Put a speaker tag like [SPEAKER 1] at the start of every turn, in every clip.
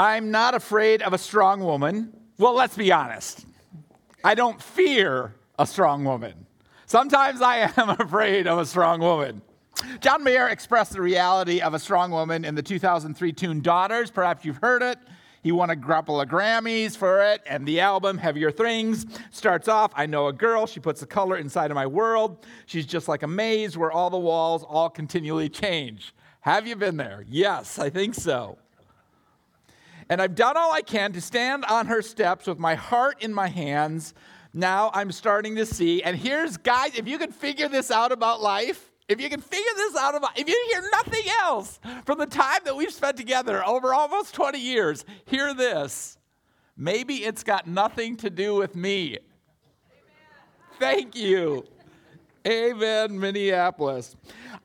[SPEAKER 1] I'm not afraid of a strong woman. Well, let's be honest. I don't fear a strong woman. Sometimes I am afraid of a strong woman. John Mayer expressed the reality of a strong woman in the 2003 tune Daughters. Perhaps you've heard it. He won a couple of Grammys for it, and the album, Heavier Things, starts off I know a girl. She puts the color inside of my world. She's just like a maze where all the walls all continually change. Have you been there? Yes, I think so. And I've done all I can to stand on her steps with my heart in my hands. Now I'm starting to see. And here's, guys, if you can figure this out about life, if you can figure this out about, if you hear nothing else from the time that we've spent together over almost 20 years, hear this. Maybe it's got nothing to do with me. Amen. Thank you. Amen, Minneapolis.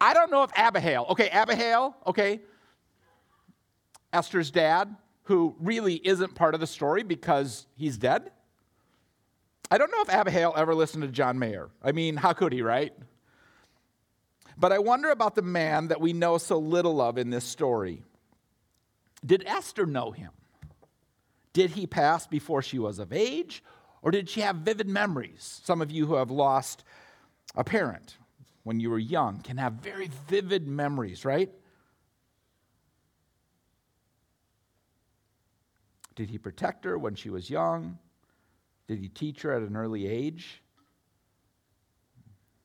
[SPEAKER 1] I don't know if Abihail, okay, Abihail, okay, Esther's dad, who really isn't part of the story because he's dead. I don't know if Abihail ever listened to John Mayer. I mean, how could he, right? But I wonder about the man that we know so little of in this story. Did Esther know him? Did he pass before she was of age? Or did she have vivid memories? Some of you who have lost a parent when you were young can have very vivid memories, right? Did he protect her when she was young? Did he teach her at an early age?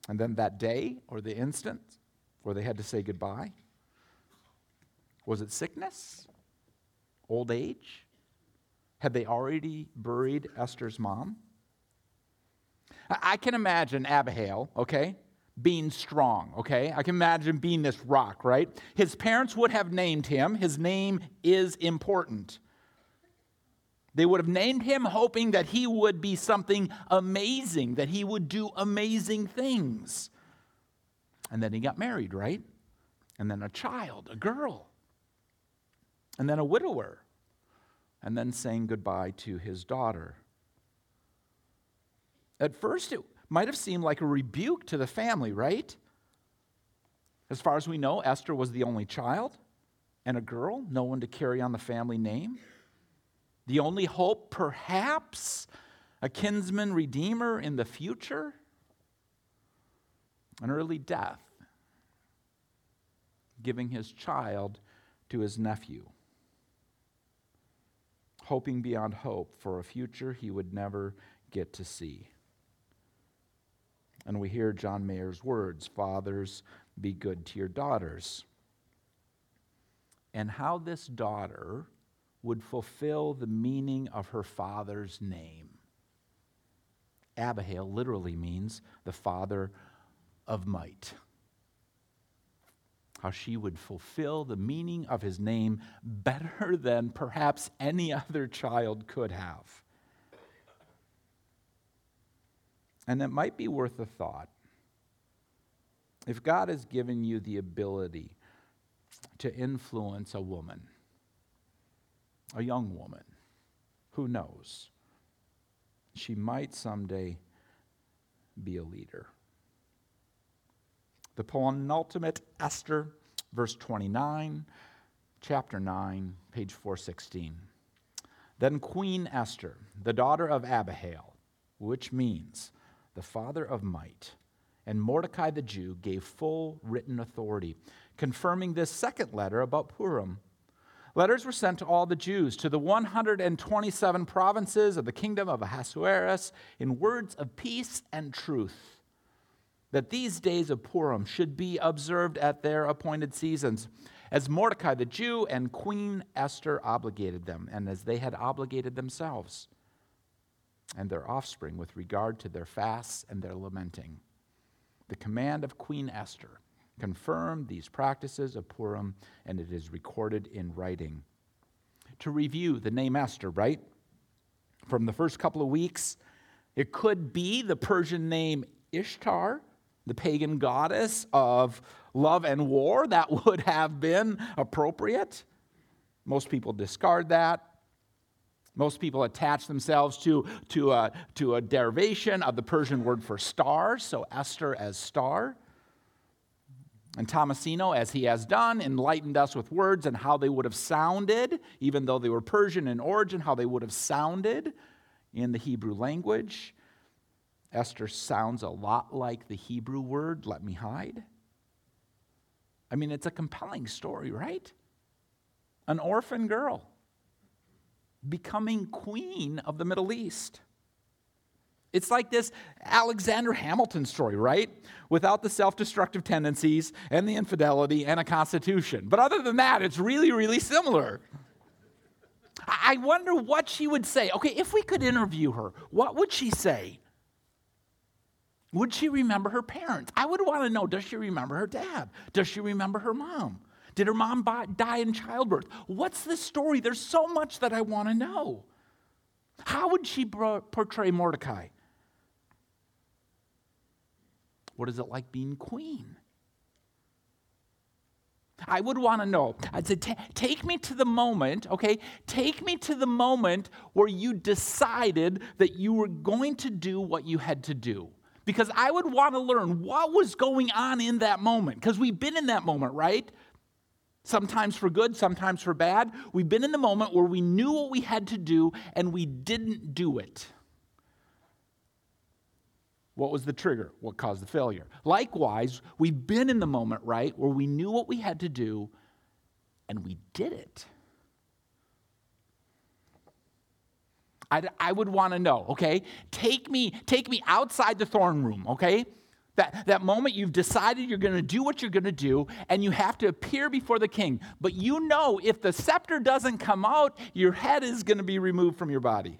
[SPEAKER 1] And then that day or the instant where they had to say goodbye? Was it sickness? Old age? Had they already buried Esther's mom? I can imagine Abihail, okay, being strong, okay? I can imagine being this rock, right? His parents would have named him. His name is important. They would have named him hoping that he would be something amazing, that he would do amazing things. And then he got married, right? And then a child, a girl. And then a widower. And then saying goodbye to his daughter. At first, it might have seemed like a rebuke to the family, right? As far as we know, Esther was the only child and a girl, no one to carry on the family name. The only hope, perhaps, a kinsman redeemer in the future? An early death, giving his child to his nephew, hoping beyond hope for a future he would never get to see. And we hear John Mayer's words Fathers, be good to your daughters. And how this daughter would fulfill the meaning of her father's name. Abihail literally means the father of might. How she would fulfill the meaning of his name better than perhaps any other child could have. And it might be worth a thought. If God has given you the ability to influence a woman, a young woman. Who knows? She might someday be a leader. The penultimate Esther, verse 29, chapter 9, page 416. Then Queen Esther, the daughter of Abihail, which means the father of might, and Mordecai the Jew gave full written authority, confirming this second letter about Purim Letters were sent to all the Jews, to the 127 provinces of the kingdom of Ahasuerus, in words of peace and truth, that these days of Purim should be observed at their appointed seasons, as Mordecai the Jew and Queen Esther obligated them, and as they had obligated themselves and their offspring with regard to their fasts and their lamenting. The command of Queen Esther confirmed these practices of Purim, and it is recorded in writing. To review the name Esther, right? From the first couple of weeks, it could be the Persian name Ishtar, the pagan goddess of love and war. That would have been appropriate. Most people discard that. Most people attach themselves to, to, a, to a derivation of the Persian word for star, so Esther as star. And Tomasino, as he has done, enlightened us with words and how they would have sounded, even though they were Persian in origin, how they would have sounded in the Hebrew language. Esther sounds a lot like the Hebrew word, let me hide. I mean, it's a compelling story, right? An orphan girl becoming queen of the Middle East. It's like this Alexander Hamilton story, right? Without the self destructive tendencies and the infidelity and a constitution. But other than that, it's really, really similar. I wonder what she would say. Okay, if we could interview her, what would she say? Would she remember her parents? I would want to know does she remember her dad? Does she remember her mom? Did her mom die in childbirth? What's the story? There's so much that I want to know. How would she portray Mordecai? What is it like being queen? I would want to know. I'd say, take me to the moment, okay? Take me to the moment where you decided that you were going to do what you had to do. Because I would want to learn what was going on in that moment. Because we've been in that moment, right? Sometimes for good, sometimes for bad. We've been in the moment where we knew what we had to do and we didn't do it. What was the trigger? What caused the failure? Likewise, we've been in the moment, right, where we knew what we had to do and we did it. I'd, I would want to know, okay? Take me, take me outside the throne room, okay? That, that moment you've decided you're going to do what you're going to do and you have to appear before the king. But you know if the scepter doesn't come out, your head is going to be removed from your body.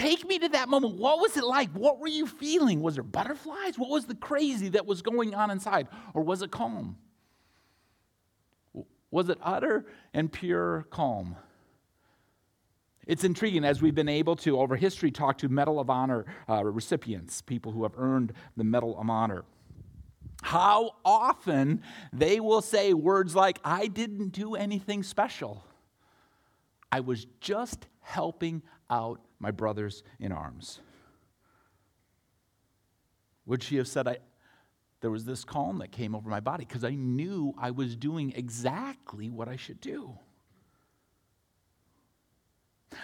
[SPEAKER 1] Take me to that moment. What was it like? What were you feeling? Was there butterflies? What was the crazy that was going on inside? Or was it calm? Was it utter and pure calm? It's intriguing as we've been able to, over history, talk to Medal of Honor uh, recipients, people who have earned the Medal of Honor. How often they will say words like, I didn't do anything special. I was just helping out my brothers in arms. Would she have said, I, there was this calm that came over my body because I knew I was doing exactly what I should do?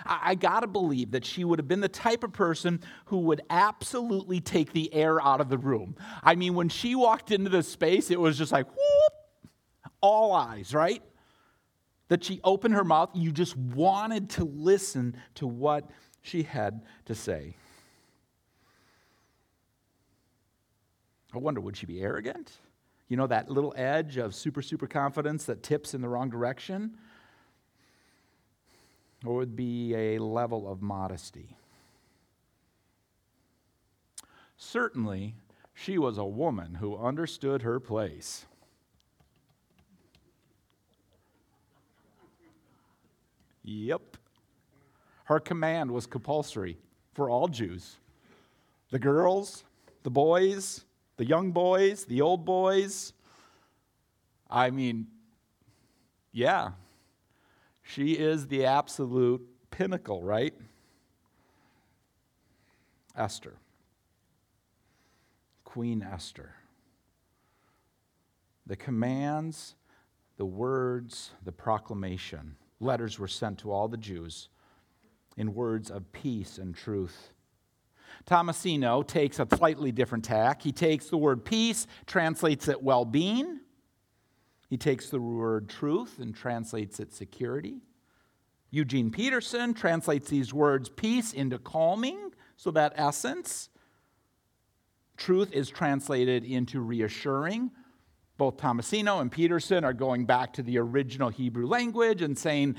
[SPEAKER 1] I, I got to believe that she would have been the type of person who would absolutely take the air out of the room. I mean, when she walked into the space, it was just like, whoop, all eyes, right? That she opened her mouth, you just wanted to listen to what she had to say. I wonder, would she be arrogant? You know, that little edge of super, super confidence that tips in the wrong direction? Or would be a level of modesty? Certainly, she was a woman who understood her place. Yep. Her command was compulsory for all Jews the girls, the boys, the young boys, the old boys. I mean, yeah, she is the absolute pinnacle, right? Esther. Queen Esther. The commands, the words, the proclamation. Letters were sent to all the Jews in words of peace and truth. Tomasino takes a slightly different tack. He takes the word peace, translates it well being. He takes the word truth and translates it security. Eugene Peterson translates these words peace into calming, so that essence. Truth is translated into reassuring. Both Tomasino and Peterson are going back to the original Hebrew language and saying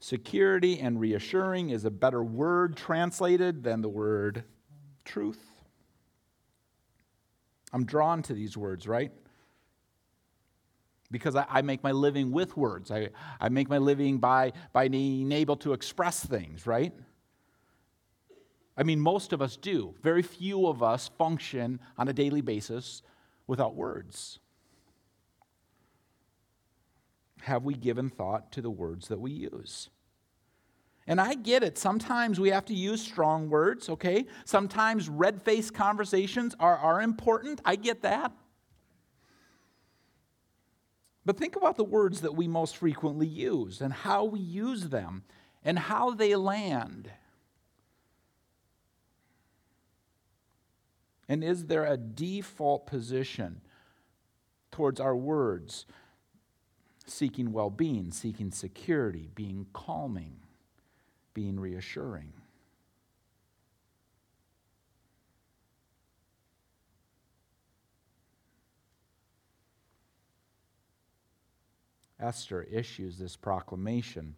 [SPEAKER 1] Security and reassuring is a better word translated than the word truth. I'm drawn to these words, right? Because I, I, make my living with words. I, I make my living by, by being able to express things, right? I mean, most of us do. Very few of us function on a daily basis without words. Have we given thought to the words that we use? And I get it. Sometimes we have to use strong words, okay? Sometimes red faced conversations are, are important. I get that. But think about the words that we most frequently use and how we use them and how they land. And is there a default position towards our words? Seeking well being, seeking security, being calming, being reassuring. Esther issues this proclamation.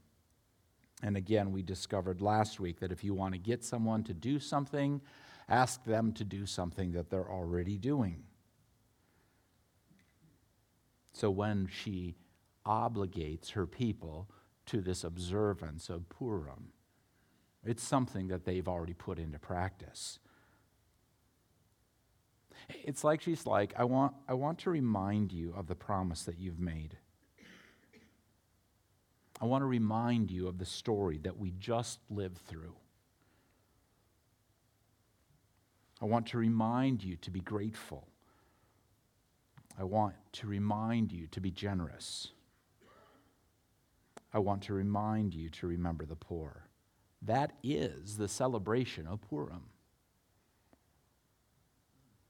[SPEAKER 1] And again, we discovered last week that if you want to get someone to do something, ask them to do something that they're already doing. So when she obligates her people to this observance of Purim, it's something that they've already put into practice. It's like she's like, I want, I want to remind you of the promise that you've made. I want to remind you of the story that we just lived through. I want to remind you to be grateful. I want to remind you to be generous. I want to remind you to remember the poor. That is the celebration of Purim.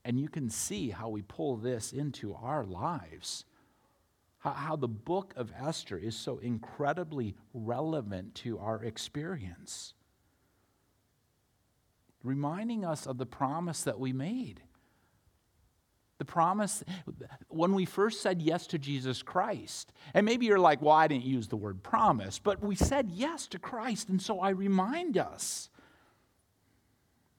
[SPEAKER 1] And you can see how we pull this into our lives how, the book of Esther is so incredibly relevant to our experience, reminding us of the promise that we made. The promise when we first said yes to Jesus Christ. And maybe you're like, well, I didn't use the word promise, but we said yes to Christ. And so I remind us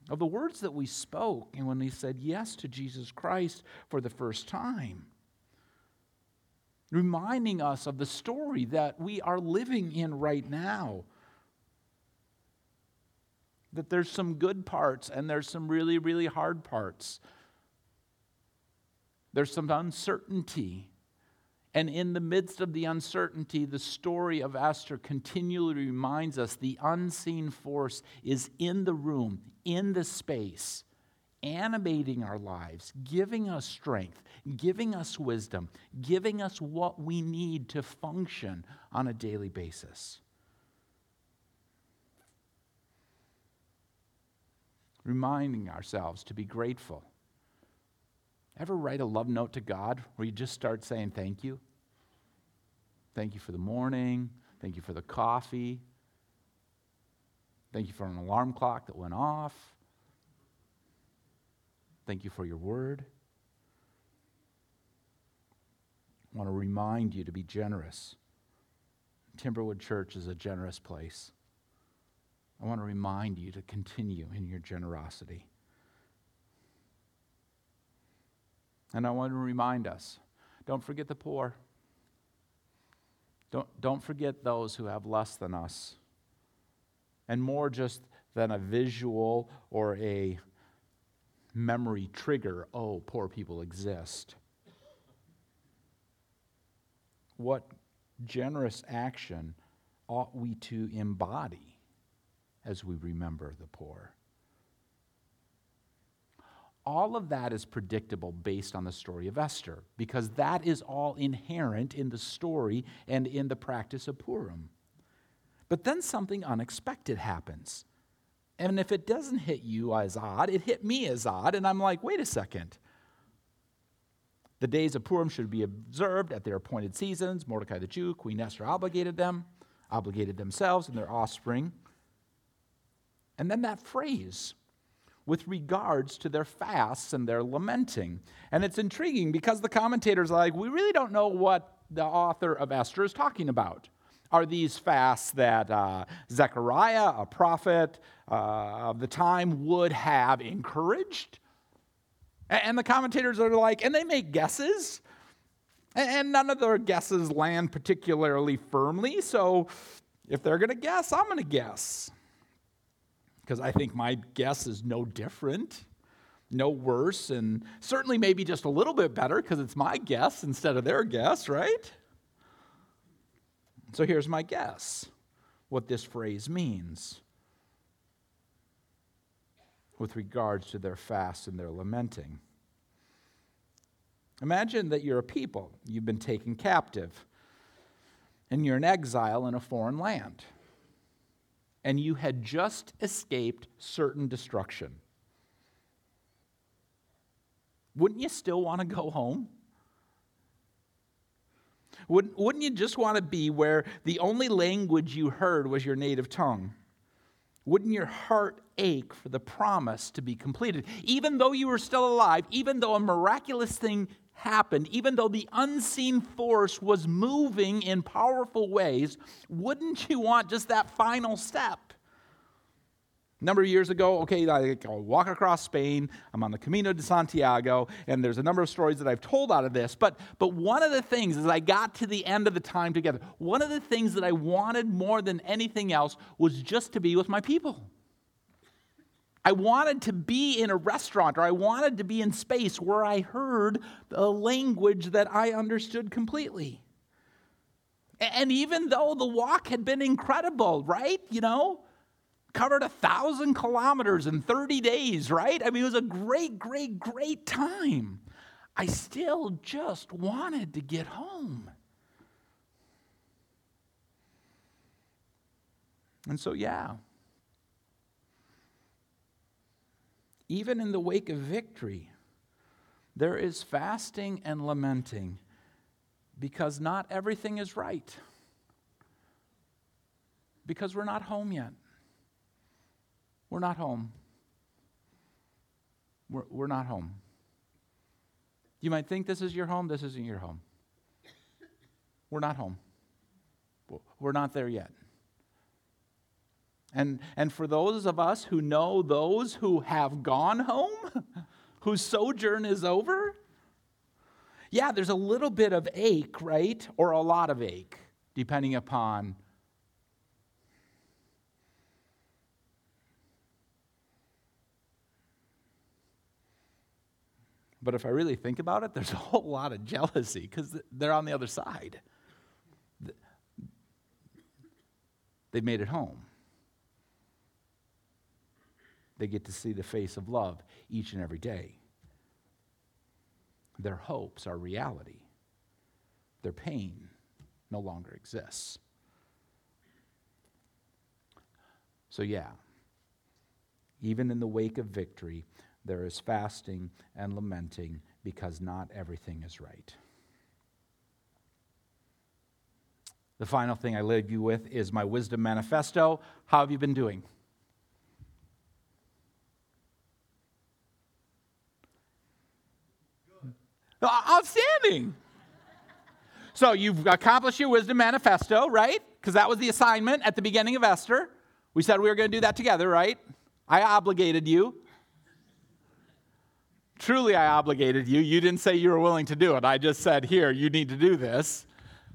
[SPEAKER 1] of the words that we spoke and when we said yes to Jesus Christ for the first time reminding us of the story that we are living in right now. That there's some good parts and there's some really, really hard parts. There's some uncertainty. And in the midst of the uncertainty, the story of Esther continually reminds us the unseen force is in the room, in the space animating our lives, giving us strength, giving us wisdom, giving us what we need to function on a daily basis. Reminding ourselves to be grateful. Ever write a love note to God where you just start saying thank you? Thank you for the morning. Thank you for the coffee. Thank you for an alarm clock that went off. Thank you for your word. I want to remind you to be generous. Timberwood Church is a generous place. I want to remind you to continue in your generosity. And I want to remind us don't forget the poor. Don't, don't forget those who have less than us. And more just than a visual or a memory trigger oh, poor people exist. What generous action ought we to embody as we remember the poor? All of that is predictable based on the story of Esther, because that is all inherent in the story and in the practice of Purim. But then something unexpected happens. And if it doesn't hit you as odd, it hit me as odd. And I'm like, wait a second. The days of Purim should be observed at their appointed seasons. Mordecai the Jew, Queen Esther obligated them, obligated themselves and their offspring. And then that phrase, with regards to their fasts and their lamenting. And it's intriguing because the commentators are like, we really don't know what the author of Esther is talking about are these fasts that uh, Zechariah, a prophet uh, of the time, would have encouraged. And the commentators are like, and they make guesses, and none of their guesses land particularly firmly. So if they're going to guess, I'm going to guess. Because I think my guess is no different, no worse, and certainly maybe just a little bit better because it's my guess instead of their guess, right? So here's my guess what this phrase means with regards to their fast and their lamenting. Imagine that you're a people, you've been taken captive, and you're in exile in a foreign land, and you had just escaped certain destruction. Wouldn't you still want to go home? Wouldn't, wouldn't you just want to be where the only language you heard was your native tongue? Wouldn't your heart ache for the promise to be completed? Even though you were still alive, even though a miraculous thing happened, even though the unseen force was moving in powerful ways, wouldn't you want just that final step? A number of years ago, okay, I walk across Spain. I'm on the Camino de Santiago, and there's a number of stories that I've told out of this. But, but one of the things, as I got to the end of the time together, one of the things that I wanted more than anything else was just to be with my people. I wanted to be in a restaurant or I wanted to be in space where I heard a language that I understood completely. And even though the walk had been incredible, right? You know, covered a thousand kilometers in 30 days, right? I mean, it was a great, great, great time. I still just wanted to get home. And so, yeah, even in the wake of victory, there is fasting and lamenting because not everything is right. Because we're not home yet. We're not home. We're, we're not home. You might think this is your home, this isn't your home. We're not home. We're not there yet. And, and for those of us who know those who have gone home, whose sojourn is over, yeah, there's a little bit of ache, right? Or a lot of ache, depending upon But if I really think about it, there's a whole lot of jealousy because they're on the other side. They've made it home. They get to see the face of love each and every day. Their hopes are reality. Their pain no longer exists. So, yeah, even in the wake of victory, there is fasting and lamenting because not everything is right. The final thing I leave you with is my wisdom manifesto. How have you been doing? Uh, outstanding. So you've accomplished your wisdom manifesto, right? Because that was the assignment at the beginning of Esther. We said we were going to do that together, right? I obligated you. Truly, I obligated you. You didn't say you were willing to do it. I just said, here, you need to do this.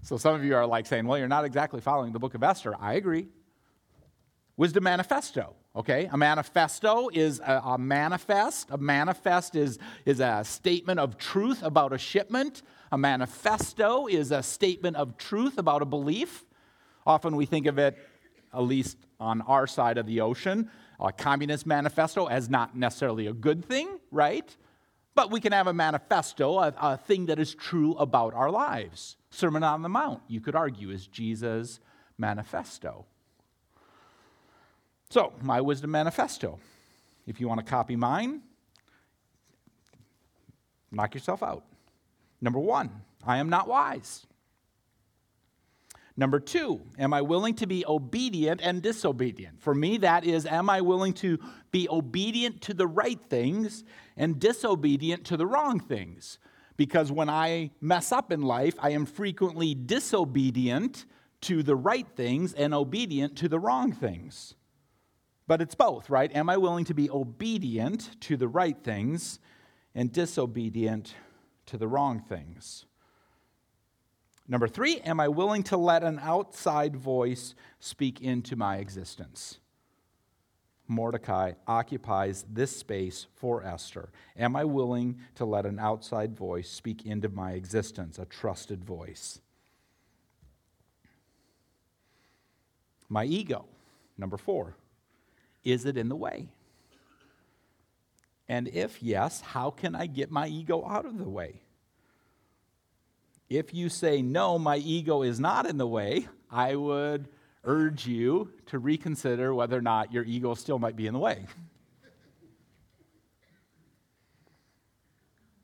[SPEAKER 1] So some of you are like saying, well, you're not exactly following the book of Esther. I agree. Wisdom manifesto, okay? A manifesto is a, a, manifest. A manifest is, is a statement of truth about a shipment. A manifesto is a statement of truth about a belief. Often we think of it, at least on our side of the ocean, a communist manifesto as not necessarily a good thing, right? But we can have a manifesto, a, a thing that is true about our lives. Sermon on the Mount, you could argue, is Jesus' manifesto. So, my wisdom manifesto. If you want to copy mine, knock yourself out. Number one, I am not wise. Number two, am I willing to be obedient and disobedient? For me, that is, am I willing to be obedient to the right things and disobedient to the wrong things? Because when I mess up in life, I am frequently disobedient to the right things and obedient to the wrong things. But it's both, right? Am I willing to be obedient to the right things and disobedient to the wrong things? Number three, am I willing to let an outside voice speak into my existence? Mordecai occupies this space for Esther. Am I willing to let an outside voice speak into my existence, a trusted voice? My ego, number four, is it in the way? And if yes, how can I get my ego out of the way? If you say, no, my ego is not in the way, I would urge you to reconsider whether or not your ego still might be in the way.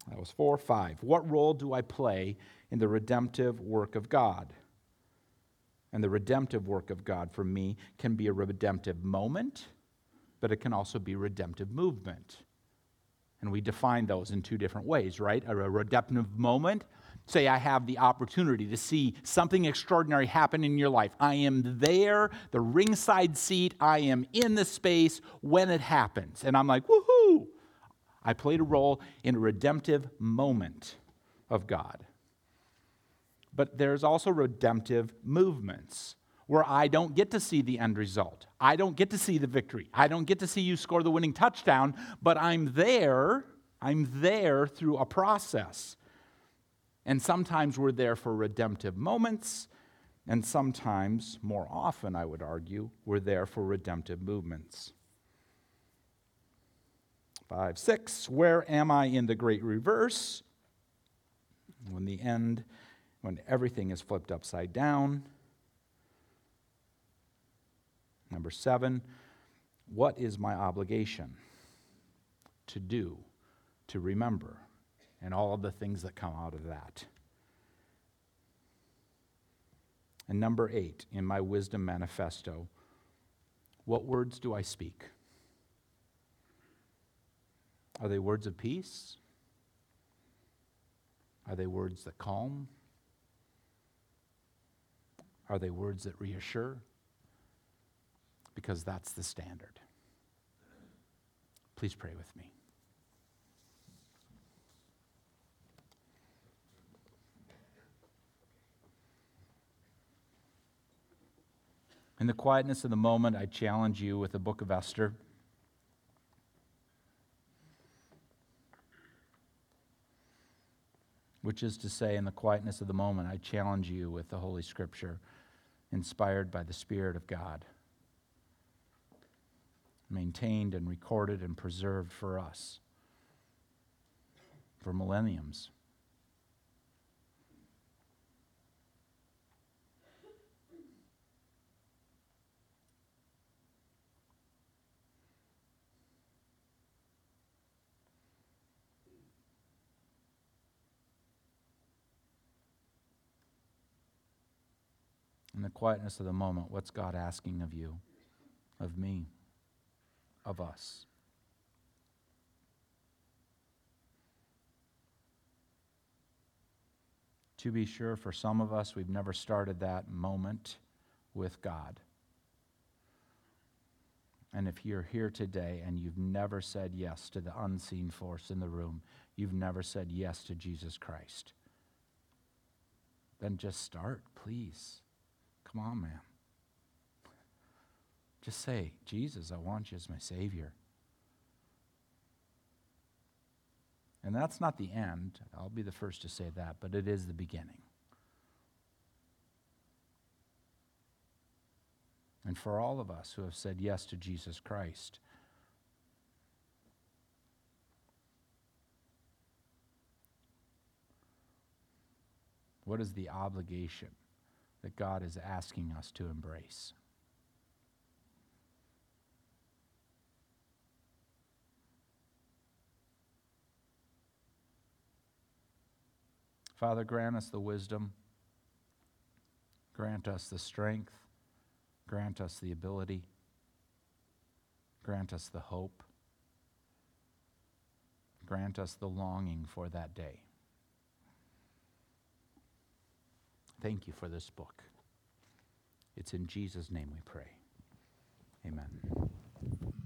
[SPEAKER 1] That was four, or five. What role do I play in the redemptive work of God? And the redemptive work of God for me can be a redemptive moment, but it can also be redemptive movement. And we define those in two different ways, right? A redemptive moment, say I have the opportunity to see something extraordinary happen in your life. I am there, the ringside seat, I am in the space when it happens. And I'm like, woohoo! I played a role in a redemptive moment of God but there's also redemptive movements where I don't get to see the end result. I don't get to see the victory. I don't get to see you score the winning touchdown, but I'm there. I'm there through a process. And sometimes we're there for redemptive moments, and sometimes, more often, I would argue, we're there for redemptive movements. Five, six, where am I in the great reverse? When the end when everything is flipped upside down. Number seven, what is my obligation to do, to remember, and all of the things that come out of that? And number eight, in my wisdom manifesto, what words do I speak? Are they words of peace? Are they words that calm? Are they words that reassure? Because that's the standard. Please pray with me. In the quietness of the moment, I challenge you with the book of Esther. Which is to say, in the quietness of the moment, I challenge you with the Holy Scripture inspired by the Spirit of God, maintained and recorded and preserved for us for millenniums. in the quietness of the moment, what's God asking of you, of me, of us? To be sure, for some of us, we've never started that moment with God. And if you're here today and you've never said yes to the unseen force in the room, you've never said yes to Jesus Christ, then just start, please. Come on, man. Just say, Jesus, I want you as my Savior. And that's not the end. I'll be the first to say that, but it is the beginning. And for all of us who have said yes to Jesus Christ, what is the obligation? that God is asking us to embrace. Father, grant us the wisdom, grant us the strength, grant us the ability, grant us the hope, grant us the longing for that day. Thank you for this book. It's in Jesus' name we pray. Amen.